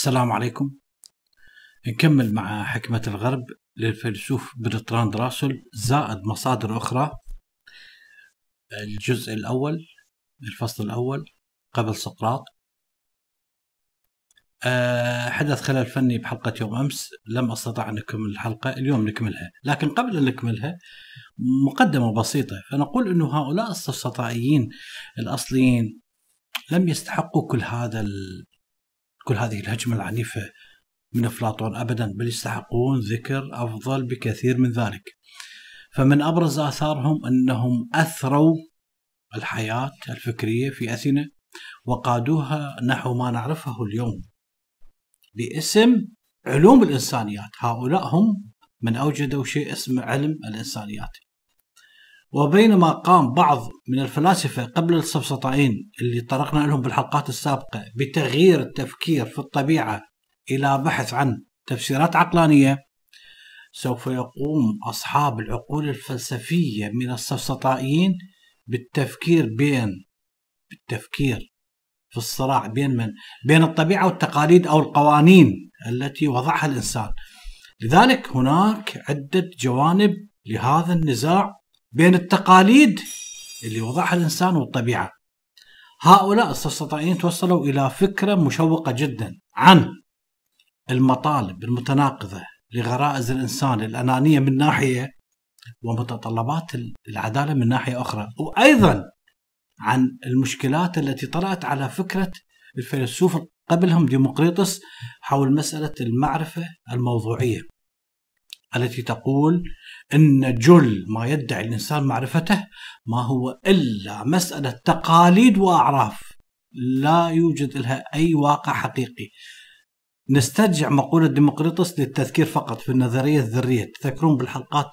السلام عليكم. نكمل مع حكمة الغرب للفيلسوف برتراند راسل زائد مصادر أخرى. الجزء الأول الفصل الأول قبل سقراط. أه حدث خلل فني بحلقة يوم أمس. لم أستطع أن أكمل الحلقة اليوم نكملها. لكن قبل أن نكملها مقدمة بسيطة. فنقول أنه هؤلاء السفسطائيين الأصليين لم يستحقوا كل هذا ال... كل هذه الهجمة العنيفة من أفلاطون أبدا بل يستحقون ذكر أفضل بكثير من ذلك. فمن أبرز آثارهم أنهم أثروا الحياة الفكرية في أثينا وقادوها نحو ما نعرفه اليوم باسم علوم الإنسانيات. هؤلاء هم من أوجدوا شيء اسمه علم الإنسانيات. وبينما قام بعض من الفلاسفة قبل السفسطائيين اللي طرقنا لهم بالحلقات السابقة بتغيير التفكير في الطبيعة إلى بحث عن تفسيرات عقلانية سوف يقوم أصحاب العقول الفلسفية من السفسطائيين بالتفكير بين بالتفكير في الصراع بين من؟ بين الطبيعة والتقاليد أو القوانين التي وضعها الإنسان لذلك هناك عدة جوانب لهذا النزاع بين التقاليد اللي وضعها الإنسان والطبيعة. هؤلاء السفسطائيين توصلوا إلى فكرة مشوقة جدا عن المطالب المتناقضة لغرائز الإنسان الأنانية من ناحية ومتطلبات العدالة من ناحية أخرى وأيضا عن المشكلات التي طرأت على فكرة الفيلسوف قبلهم ديمقريطس حول مسألة المعرفة الموضوعية. التي تقول إن جل ما يدعي الإنسان معرفته ما هو إلا مسألة تقاليد وأعراف. لا يوجد لها أي واقع حقيقي. نسترجع مقولة ديمقريطس للتذكير فقط في النظرية الذرية، تذكرون بالحلقات؟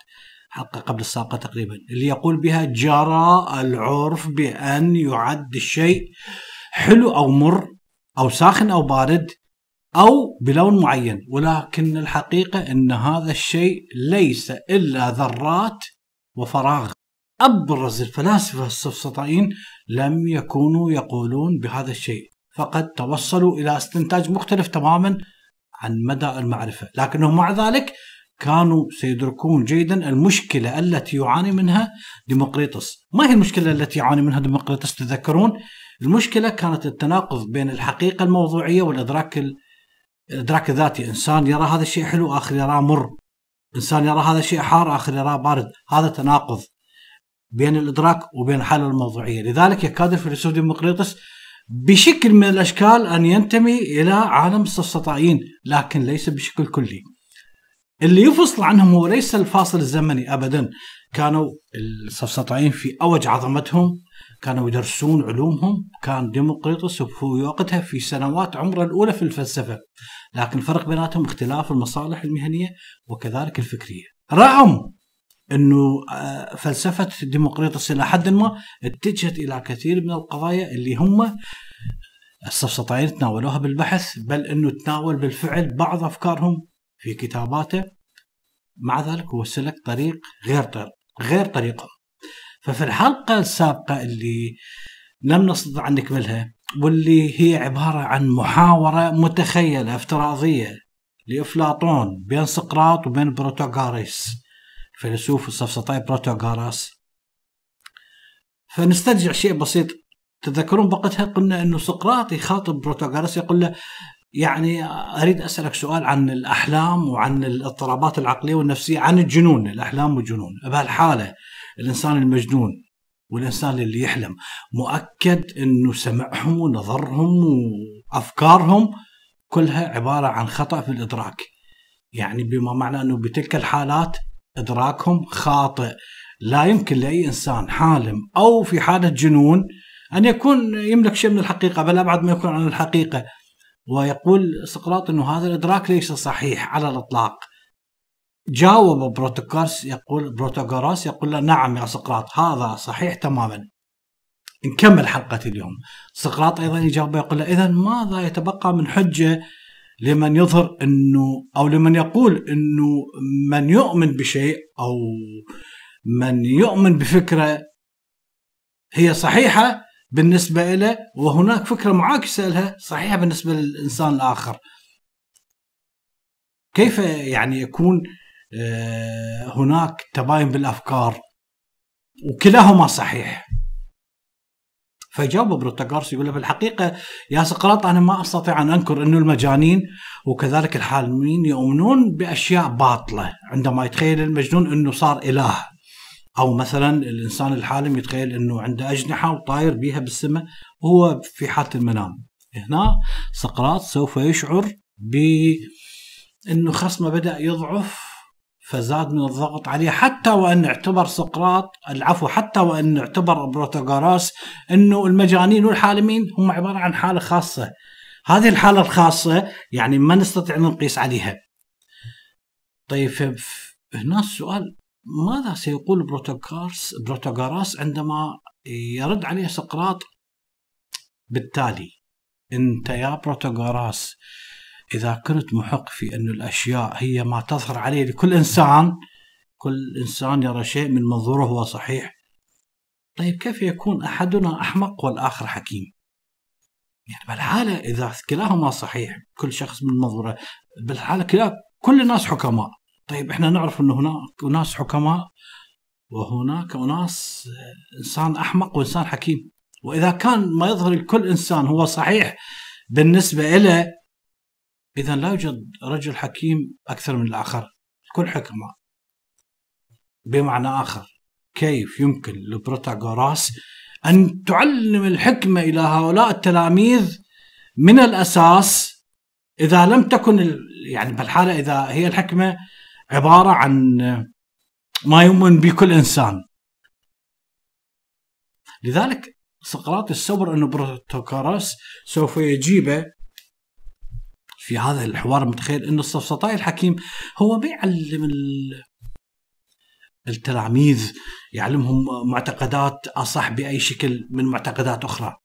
حلقة قبل السابقة تقريبا. اللي يقول بها جرى العرف بأن يعد الشيء حلو أو مر أو ساخن أو بارد أو بلون معين ولكن الحقيقة إن هذا الشيء ليس إلا ذرات وفراغ. أبرز الفلاسفة السفسطائيين لم يكونوا يقولون بهذا الشيء فقد توصلوا إلى استنتاج مختلف تماما عن مدى المعرفة. لكنهم مع ذلك كانوا سيدركون جيدا المشكلة التي يعاني منها ديمقريطس. ما هي المشكلة التي يعاني منها ديمقريطس؟ تذكرون؟ المشكلة كانت التناقض بين الحقيقة الموضوعية والإدراك الادراك الذاتي إنسان يرى هذا الشيء حلو آخر يراه مر. إنسان يرى هذا الشيء حار آخر يراه بارد. هذا تناقض بين الإدراك وبين الحاله الموضوعية. لذلك يكاد الفيلسوف ديمقريطس بشكل من الأشكال أن ينتمي إلى عالم السفسطائيين لكن ليس بشكل كلي. اللي يفصل عنهم هو ليس الفاصل الزمني ابدا. كانوا السفسطائيين في أوج عظمتهم كانوا يدرسون علومهم كان ديمقريطس في وقتها في سنوات عمره الأولى في الفلسفة. لكن الفرق بيناتهم اختلاف المصالح المهنية وكذلك الفكرية. رغم إنه آه، فلسفة ديمقريطس إلى حد ما اتجهت إلى كثير من القضايا اللي هم السفسطائيين تناولوها بالبحث بل إنه تناول بالفعل بعض أفكارهم في كتاباته. مع ذلك هو سلك طريق غير طريق غير طريقهم. ففي الحلقة السابقة اللي لم نستطع أن نكملها واللي هي عبارة عن محاورة متخيلة افتراضية لأفلاطون بين سقراط وبين بروتوغاريس فيلسوف السفسطائي بروتوغاراس فنسترجع شيء بسيط. تذكرون بوقتها قلنا إنه سقراط يخاطب بروتوغاراس يقول له يعني أريد أسألك سؤال عن الأحلام وعن الاضطرابات العقلية والنفسية عن الجنون الأحلام والجنون. بهالحالة الإنسان المجنون والإنسان اللي يحلم مؤكد إنه سمعهم ونظرهم وأفكارهم كلها عبارة عن خطأ في الإدراك. يعني بما معنى إنه بتلك الحالات إدراكهم خاطئ. لا يمكن لأي إنسان حالم أو في حالة جنون أن يكون يملك شيء من الحقيقة بل أبعد ما يكون عن الحقيقة. ويقول سقراط إنه هذا الإدراك ليس صحيح على الإطلاق. جاوب بروتوكارس يقول بروتوغوراس يقول له نعم يا سقراط هذا صحيح تماما. نكمل حلقة اليوم. سقراط أيضا يجاوب يقول له إذا ماذا يتبقى من حجة لمن يظهر أنه أو لمن يقول أنه من يؤمن بشيء أو من يؤمن بفكرة هي صحيحة بالنسبة له وهناك فكرة معاكسة لها صحيحة بالنسبة للإنسان الآخر. كيف يعني يكون هناك تباين بالأفكار وكلاهما صحيح. فجاوب بروتاغورس يقول في الحقيقة يا سقراط أنا ما أستطيع أن أنكر إنه المجانين وكذلك الحالمين يؤمنون بأشياء باطلة عندما يتخيل المجنون إنه صار إله. أو مثلا الإنسان الحالم يتخيل إنه عنده أجنحة وطاير بها بالسماء وهو في حالة المنام. هنا سقراط سوف يشعر ب انه خصمه بدأ يضعف فزاد من الضغط عليه حتى وأن اعتبر سقراط العفو حتى وأن اعتبر بروتاغوراس إنه المجانين والحالمين هم عبارة عن حالة خاصة. هذه الحالة الخاصة يعني ما نستطيع أن نقيس عليها. طيب هنا السؤال ماذا سيقول بروتاغوراس بروتاغوراس عندما يرد عليه سقراط؟ بالتالي أنت يا بروتاغوراس إذا كنت محق في أن الأشياء هي ما تظهر عليه لكل إنسان كل إنسان يرى شيء من منظوره هو صحيح. طيب كيف يكون أحدنا أحمق والآخر حكيم؟ يعني بالحالة إذا كلاهما صحيح كل شخص من منظوره بالحالة كلا كل الناس حكماء. طيب إحنا نعرف انه هناك ناس حكماء وهناك أناس إنسان أحمق وإنسان حكيم. وإذا كان ما يظهر لكل إنسان هو صحيح بالنسبة له إذا لا يوجد رجل حكيم أكثر من الآخر الكل حكماء بمعنى آخر. كيف يمكن لبروتاغوراس أن تعلم الحكمه إلى هؤلاء التلاميذ من الأساس إذا لم تكن يعني بالحالة إذا هي الحكمة عبارة عن ما يؤمن به كل إنسان. لذلك سقراط الصبر انه بروتوكوروس سوف يجيبه في هذا الحوار متخيل إنه السفسطائي الحكيم هو بيعلم التلاميذ يعلمهم معتقدات أصح بأي شكل من معتقدات أخرى.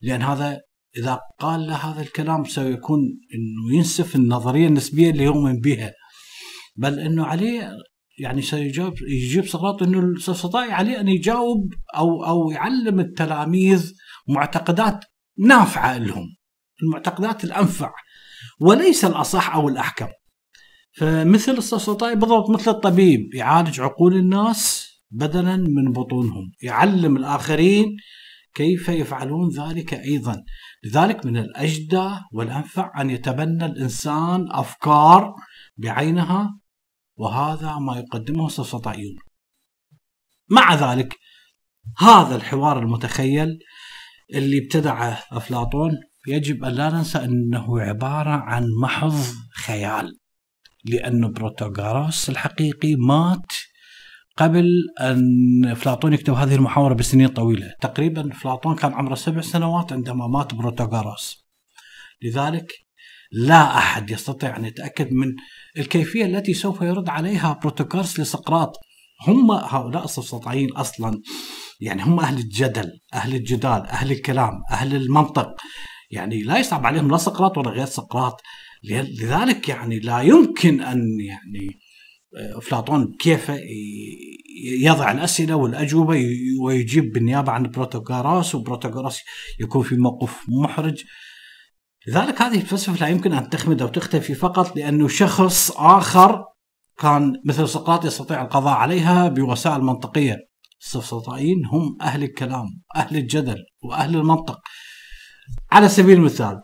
لأن هذا إذا قال له هذا الكلام سيكون إنه ينسف النظرية النسبية اللي يؤمن بها. بل إنه عليه يعني سيجاوب يجيب سقراط إنه السفسطائي عليه أن يجاوب أو أو يعلم التلاميذ معتقدات نافعة لهم المعتقدات الأنفع. وليس الأصح أو الأحكم. فمثل السفسطائي بالضبط مثل الطبيب يعالج عقول الناس بدلا من بطونهم يعلم الآخرين كيف يفعلون ذلك أيضا. لذلك من الأجدى والأنفع أن يتبنى الإنسان أفكار بعينها وهذا ما يقدمه السفسطائيون مع ذلك هذا الحوار المتخيل اللي ابتدعه أفلاطون يجب أن لا ننسى أنه عبارة عن محض خيال لأن بروتوغاروس الحقيقي مات قبل أن أفلاطون يكتب هذه المحاورة بسنين طويلة. تقريبا أفلاطون كان عمره سبع سنوات عندما مات بروتوغاروس. لذلك لا أحد يستطيع أن يتأكد من الكيفية التي سوف يرد عليها بروتوغاروس لسقراط. هم هؤلاء السفسطائيين أصلا يعني هم أهل الجدل أهل الجدال أهل الكلام أهل المنطق. يعني لا يصعب عليهم لا سقراط ولا غير سقراط. لذلك يعني لا يمكن أن يعني آه، أفلاطون كيف يضع الأسئلة والأجوبة ويجيب بالنيابة عن بروتوغوراس وبروتوغوراس يكون في موقف محرج. لذلك هذه الفلسفة لا يمكن أن تخمد أو تختفي فقط لأنه شخص آخر كان مثل سقراط يستطيع القضاء عليها بوسائل منطقية. السفسطائيين هم أهل الكلام أهل الجدل وأهل المنطق. على سبيل المثال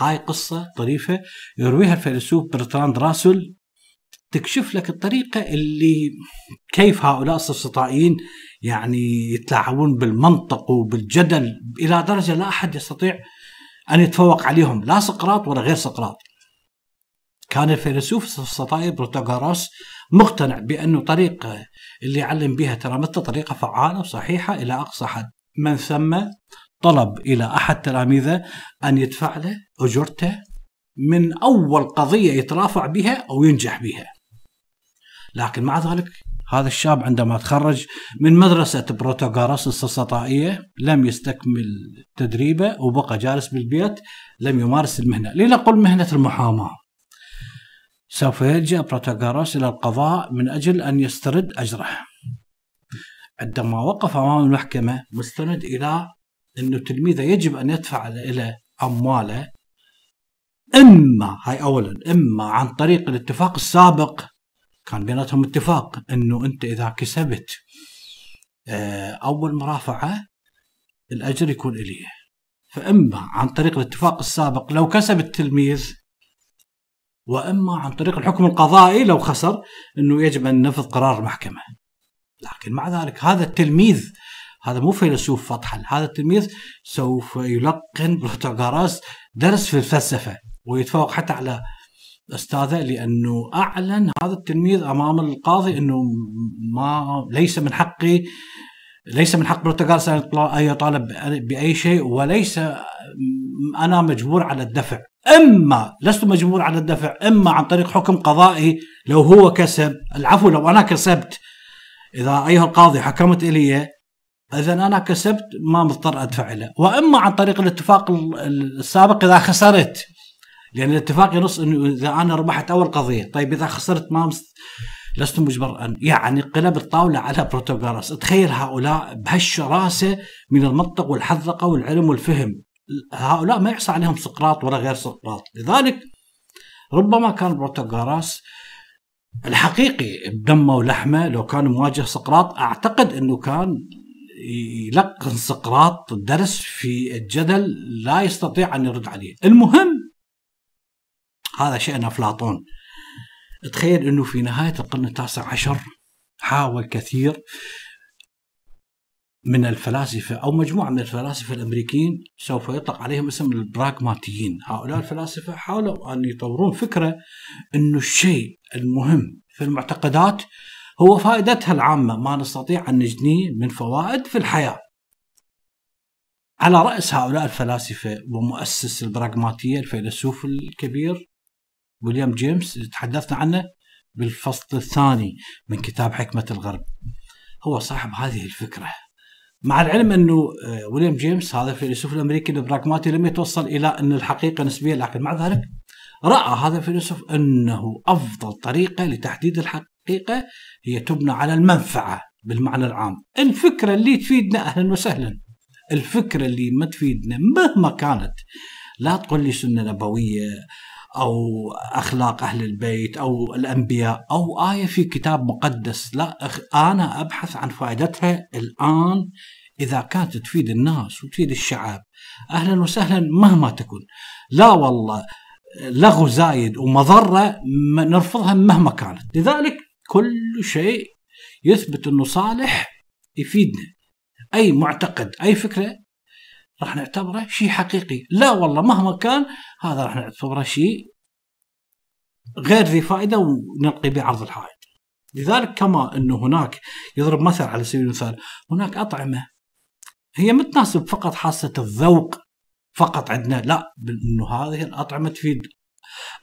هاي قصة طريفة يرويها الفيلسوف برتراند راسل. تكشف لك الطريقة اللي كيف هؤلاء السفسطائيين يعني يتلاعبون بالمنطق وبالجدل. إلى درجة لا أحد يستطيع أن يتفوق عليهم لا سقراط ولا غير سقراط. كان الفيلسوف السفسطائي بروتاغوراس مقتنع بأنه طريقة اللي يعلم بها ترى طريقة فعالة وصحيحة إلى أقصى حد. من ثم طلب إلى أحد تلاميذه أن يدفع له أجرته من أول قضية يترافع بها أو ينجح بها. لكن مع ذلك هذا الشاب عندما تخرج من مدرسة بروتوغاراس السفسطائية لم يستكمل تدريبه وبقى جالس بالبيت لم يمارس المهنة. لنقل مهنة المحاماة. سوف يلجأ بروتوغاراس إلى القضاء من أجل أن يسترد أجره. عندما وقف أمام المحكمة مستند إلى انه تلميذه يجب أن يدفع إلى أمواله إما هاي اولا إما عن طريق الاتفاق السابق كان بيناتهم اتفاق إنه أنت إذا كسبت آه، أول مرافعة الأجر يكون إلي فإما عن طريق الاتفاق السابق لو كسب التلميذ وإما عن طريق الحكم القضائي لو خسر إنه يجب أن ننفذ قرار المحكمة. لكن مع ذلك هذا التلميذ هذا مو فيلسوف فطحل، هذا التلميذ سوف يلقن بروتاغوراس درس في الفلسفة ويتفوق حتى على أستاذه لأنه أعلن هذا التلميذ أمام القاضي إنه ما ليس من حقي ليس من حق بروتوغارس أن يطالب بأي شيء وليس أنا مجبور على الدفع. إما لست مجبور على الدفع إما عن طريق حكم قضائي لو هو كسب. العفو لو أنا كسبت. إذا أيها القاضي حكمت إلي إذا أنا كسبت ما مضطر أدفع له. وأما عن طريق الاتفاق السابق إذا خسرت. لأن الاتفاق ينص إنه إذا أنا ربحت أول قضية طيب إذا خسرت ما مست... لست مجبرا يعني قلب الطاولة على بروتوغراس. تخيل هؤلاء بهالشراسه من المنطق والحذقة والعلم والفهم. هؤلاء ما يحصى عليهم سقراط ولا غير سقراط. لذلك ربما كان بروتوغراس الحقيقي بدمه ولحمه. لو كان مواجه سقراط أعتقد إنه كان يلقن سقراط درس في الجدل لا يستطيع أن يرد عليه. المهم هذا شأن أفلاطون. تخيل أنه في نهاية القرن التاسع عشر حاول كثير من الفلاسفة أو مجموعة من الفلاسفة الأمريكيين سوف يطلق عليهم اسم البراغماتيين. هؤلاء الفلاسفة حاولوا أن يطورون فكرة أنه الشيء المهم في المعتقدات هو فائدتها العامة ما نستطيع أن نجنيه من فوائد في الحياة. على رأس هؤلاء الفلاسفة ومؤسس البراغماتية الفيلسوف الكبير ويليام جيمس تحدثنا عنه بالفصل الثاني من كتاب حكمة الغرب. هو صاحب هذه الفكرة. مع العلم أنه آه، ويليام جيمس هذا الفيلسوف الأمريكي البراغماتي لم يتوصل إلى أن الحقيقة نسبية لكن مع ذلك رأى هذا الفيلسوف أنه أفضل طريقة لتحديد الحقيقة هي تبنى على المنفعة بالمعنى العام. الفكرة اللي تفيدنا أهلا وسهلا. الفكرة اللي ما تفيدنا مهما كانت. لا تقول لي سنة نبوية أو أخلاق أهل البيت أو الأنبياء أو آية في كتاب مقدس. لا أنا أبحث عن فائدتها الآن إذا كانت تفيد الناس وتفيد الشعب. أهلا وسهلا مهما تكون. لا والله لغو زايد ومضرة نرفضها مهما كانت. لذلك كل شيء يثبت إنه صالح يفيدنا. أي معتقد أي فكرة راح نعتبره شيء حقيقي. لا والله مهما كان هذا راح نعتبره شيء غير ذي فائدة ونلقي به عرض الحائط. لذلك كما انه هناك يضرب مثل على سبيل المثال هناك أطعمة هي ما تناسب فقط حاسة الذوق فقط عندنا لا إنه هذه الأطعمة تفيد.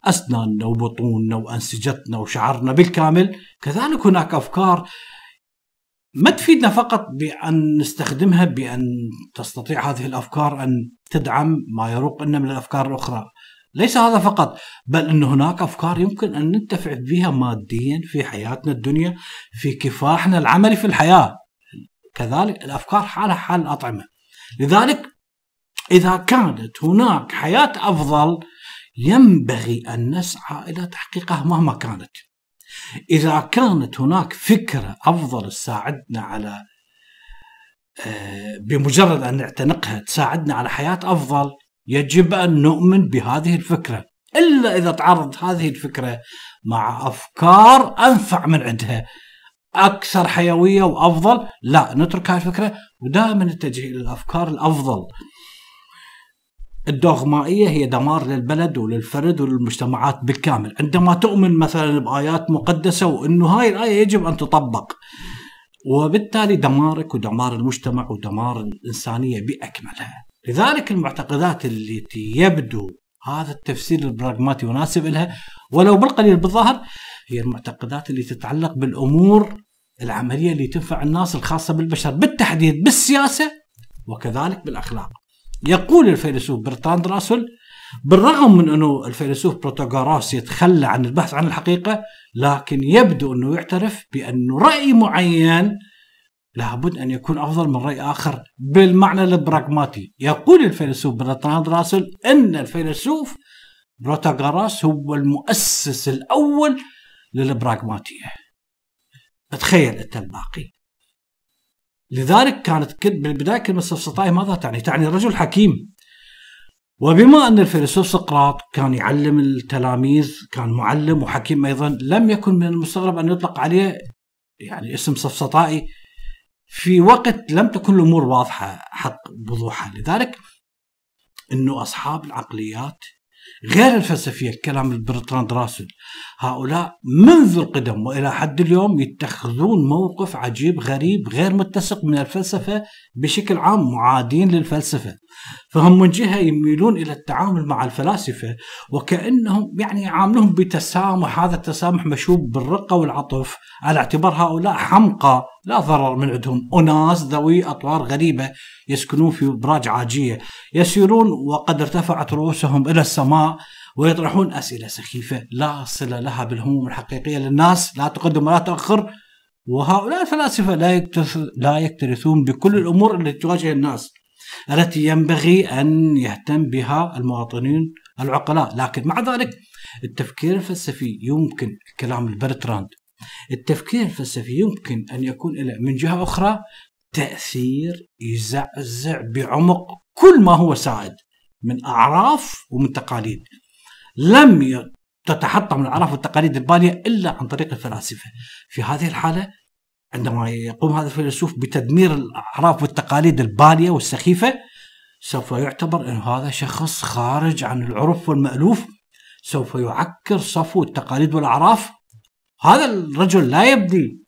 أسناننا وبطوننا وأنسجتنا وشعرنا بالكامل. كذلك هناك أفكار ما تفيدنا فقط بأن نستخدمها بأن تستطيع هذه الأفكار أن تدعم ما يروق لنا من الأفكار الأخرى. ليس هذا فقط بل أن هناك أفكار يمكن أن ننتفع بها ماديا في حياتنا الدنيا في كفاحنا العملي في الحياة. كذلك الأفكار حالها حال الأطعمة. لذلك إذا كانت هناك حياة أفضل ينبغي أن نسعى إلى تحقيقها مهما كانت. إذا كانت هناك فكرة أفضل تساعدنا على آه، بمجرد أن نعتنقها تساعدنا على حياة أفضل يجب أن نؤمن بهذه الفكرة. إلا إذا تعرضت هذه الفكرة مع أفكار أنفع من عندها أكثر حيوية وأفضل لا نترك هذه الفكرة ودائما نتجه إلى الأفكار الأفضل. الدوغمائية هي دمار للبلد وللفرد وللمجتمعات بالكامل. عندما تؤمن مثلا بآيات مقدسة وأنه هاي الآية يجب أن تطبق وبالتالي دمارك ودمار المجتمع ودمار الإنسانية بأكملها. لذلك المعتقدات التي يبدو هذا التفسير البراغماتي مناسب لها ولو بالقليل بالظاهر هي المعتقدات اللي تتعلق بالأمور العملية اللي تنفع الناس الخاصة بالبشر بالتحديد بالسياسة وكذلك بالأخلاق. يقول الفيلسوف برتراند راسل بالرغم من أنه الفيلسوف بروتاغوراس يتخلى عن البحث عن الحقيقة لكن يبدو أنه يعترف بانه رأي معين لابد أن يكون أفضل من رأي آخر بالمعنى البراغماتي. يقول الفيلسوف برتراند راسل إن الفيلسوف بروتاغوراس هو المؤسس الأول للبراغماتية. تخيل انت الباقي لذلك كانت بالبدايه كلمة السفسطائي ماذا تعني؟ تعني رجل حكيم وبما أن الفيلسوف سقراط كان يعلم التلاميذ كان معلم وحكيم أيضا لم يكن من المستغرب أن يطلق عليه يعني اسم سفسطائي في وقت لم تكن الأمور واضحة حق بوضوحها لذلك إنه أصحاب العقليات غير الفلسفية كلام البرتراند راسل هؤلاء منذ القدم وإلى حد اليوم يتخذون موقف عجيب غريب غير متسق من الفلسفة بشكل عام معادين للفلسفة. فهم من جهة يميلون إلى التعامل مع الفلاسفة وكأنهم يعني يعاملهم بتسامح هذا التسامح مشوب بالرقة والعطف. على اعتبار هؤلاء حمقى لا ضرر من عندهم. أناس ذوي اطوار غريبة يسكنون في ابراج عاجية. يسيرون وقد ارتفعت رؤوسهم إلى السماء ويطرحون أسئلة سخيفة. لا صلة لها بالهموم الحقيقية للناس لا تقدم ولا تأخر. وهؤلاء الفلاسفة لا لا يكترثون بكل الأمور التي تواجه الناس. التي ينبغي أن يهتم بها المواطنين العقلاء، لكن مع ذلك التفكير الفلسفي يمكن كلام البرتراند. التفكير الفلسفي يمكن أن يكون له من جهة أخرى تأثير يزعزع بعمق كل ما هو سائد من أعراف ومن تقاليد. لم تتحطم الأعراف والتقاليد البالية إلا عن طريق الفلاسفة. في هذه الحالة عندما يقوم هذا الفيلسوف بتدمير الأعراف والتقاليد البالية والسخيفة سوف يعتبر إن هذا شخص خارج عن العرف والمألوف. سوف يعكر صفو التقاليد والأعراف هذا الرجل لا يبدي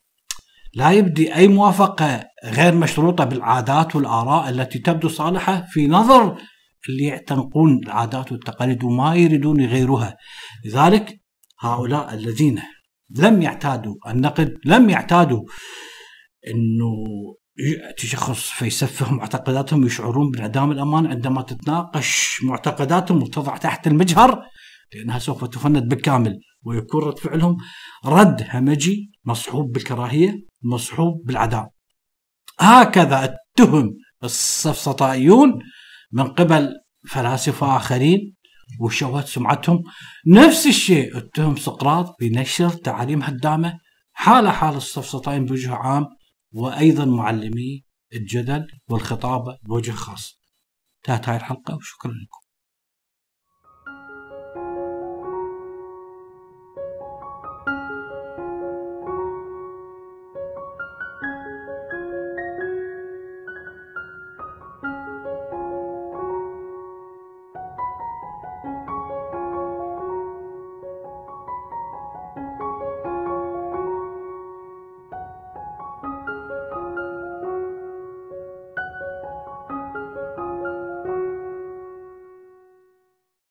لا يبدي أي موافقة غير مشروطة بالعادات والآراء التي تبدو صالحة في نظر اللي يعتنقون العادات والتقاليد وما يريدون يغيروها لذلك هؤلاء الذين لم يعتادوا النقد لم يعتادوا إنه يأتي شخص فيسفه معتقداتهم يشعرون بانعدام الأمان عندما تتناقش معتقداتهم وتضع تحت المجهر لأنها سوف تفند بالكامل. ويكون رد فعلهم رد همجي مصحوب بالكراهية مصحوب بالعداء هكذا اتهم السفسطائيون من قبل فلاسفة آخرين وشوهت سمعتهم نفس الشيء اتهم سقراط بنشر تعاليم هدامة حال حال السفسطائيين بوجه عام وأيضا معلمي الجدل والخطابة بوجه خاص. انتهت هاي الحلقة وشكرا لكم.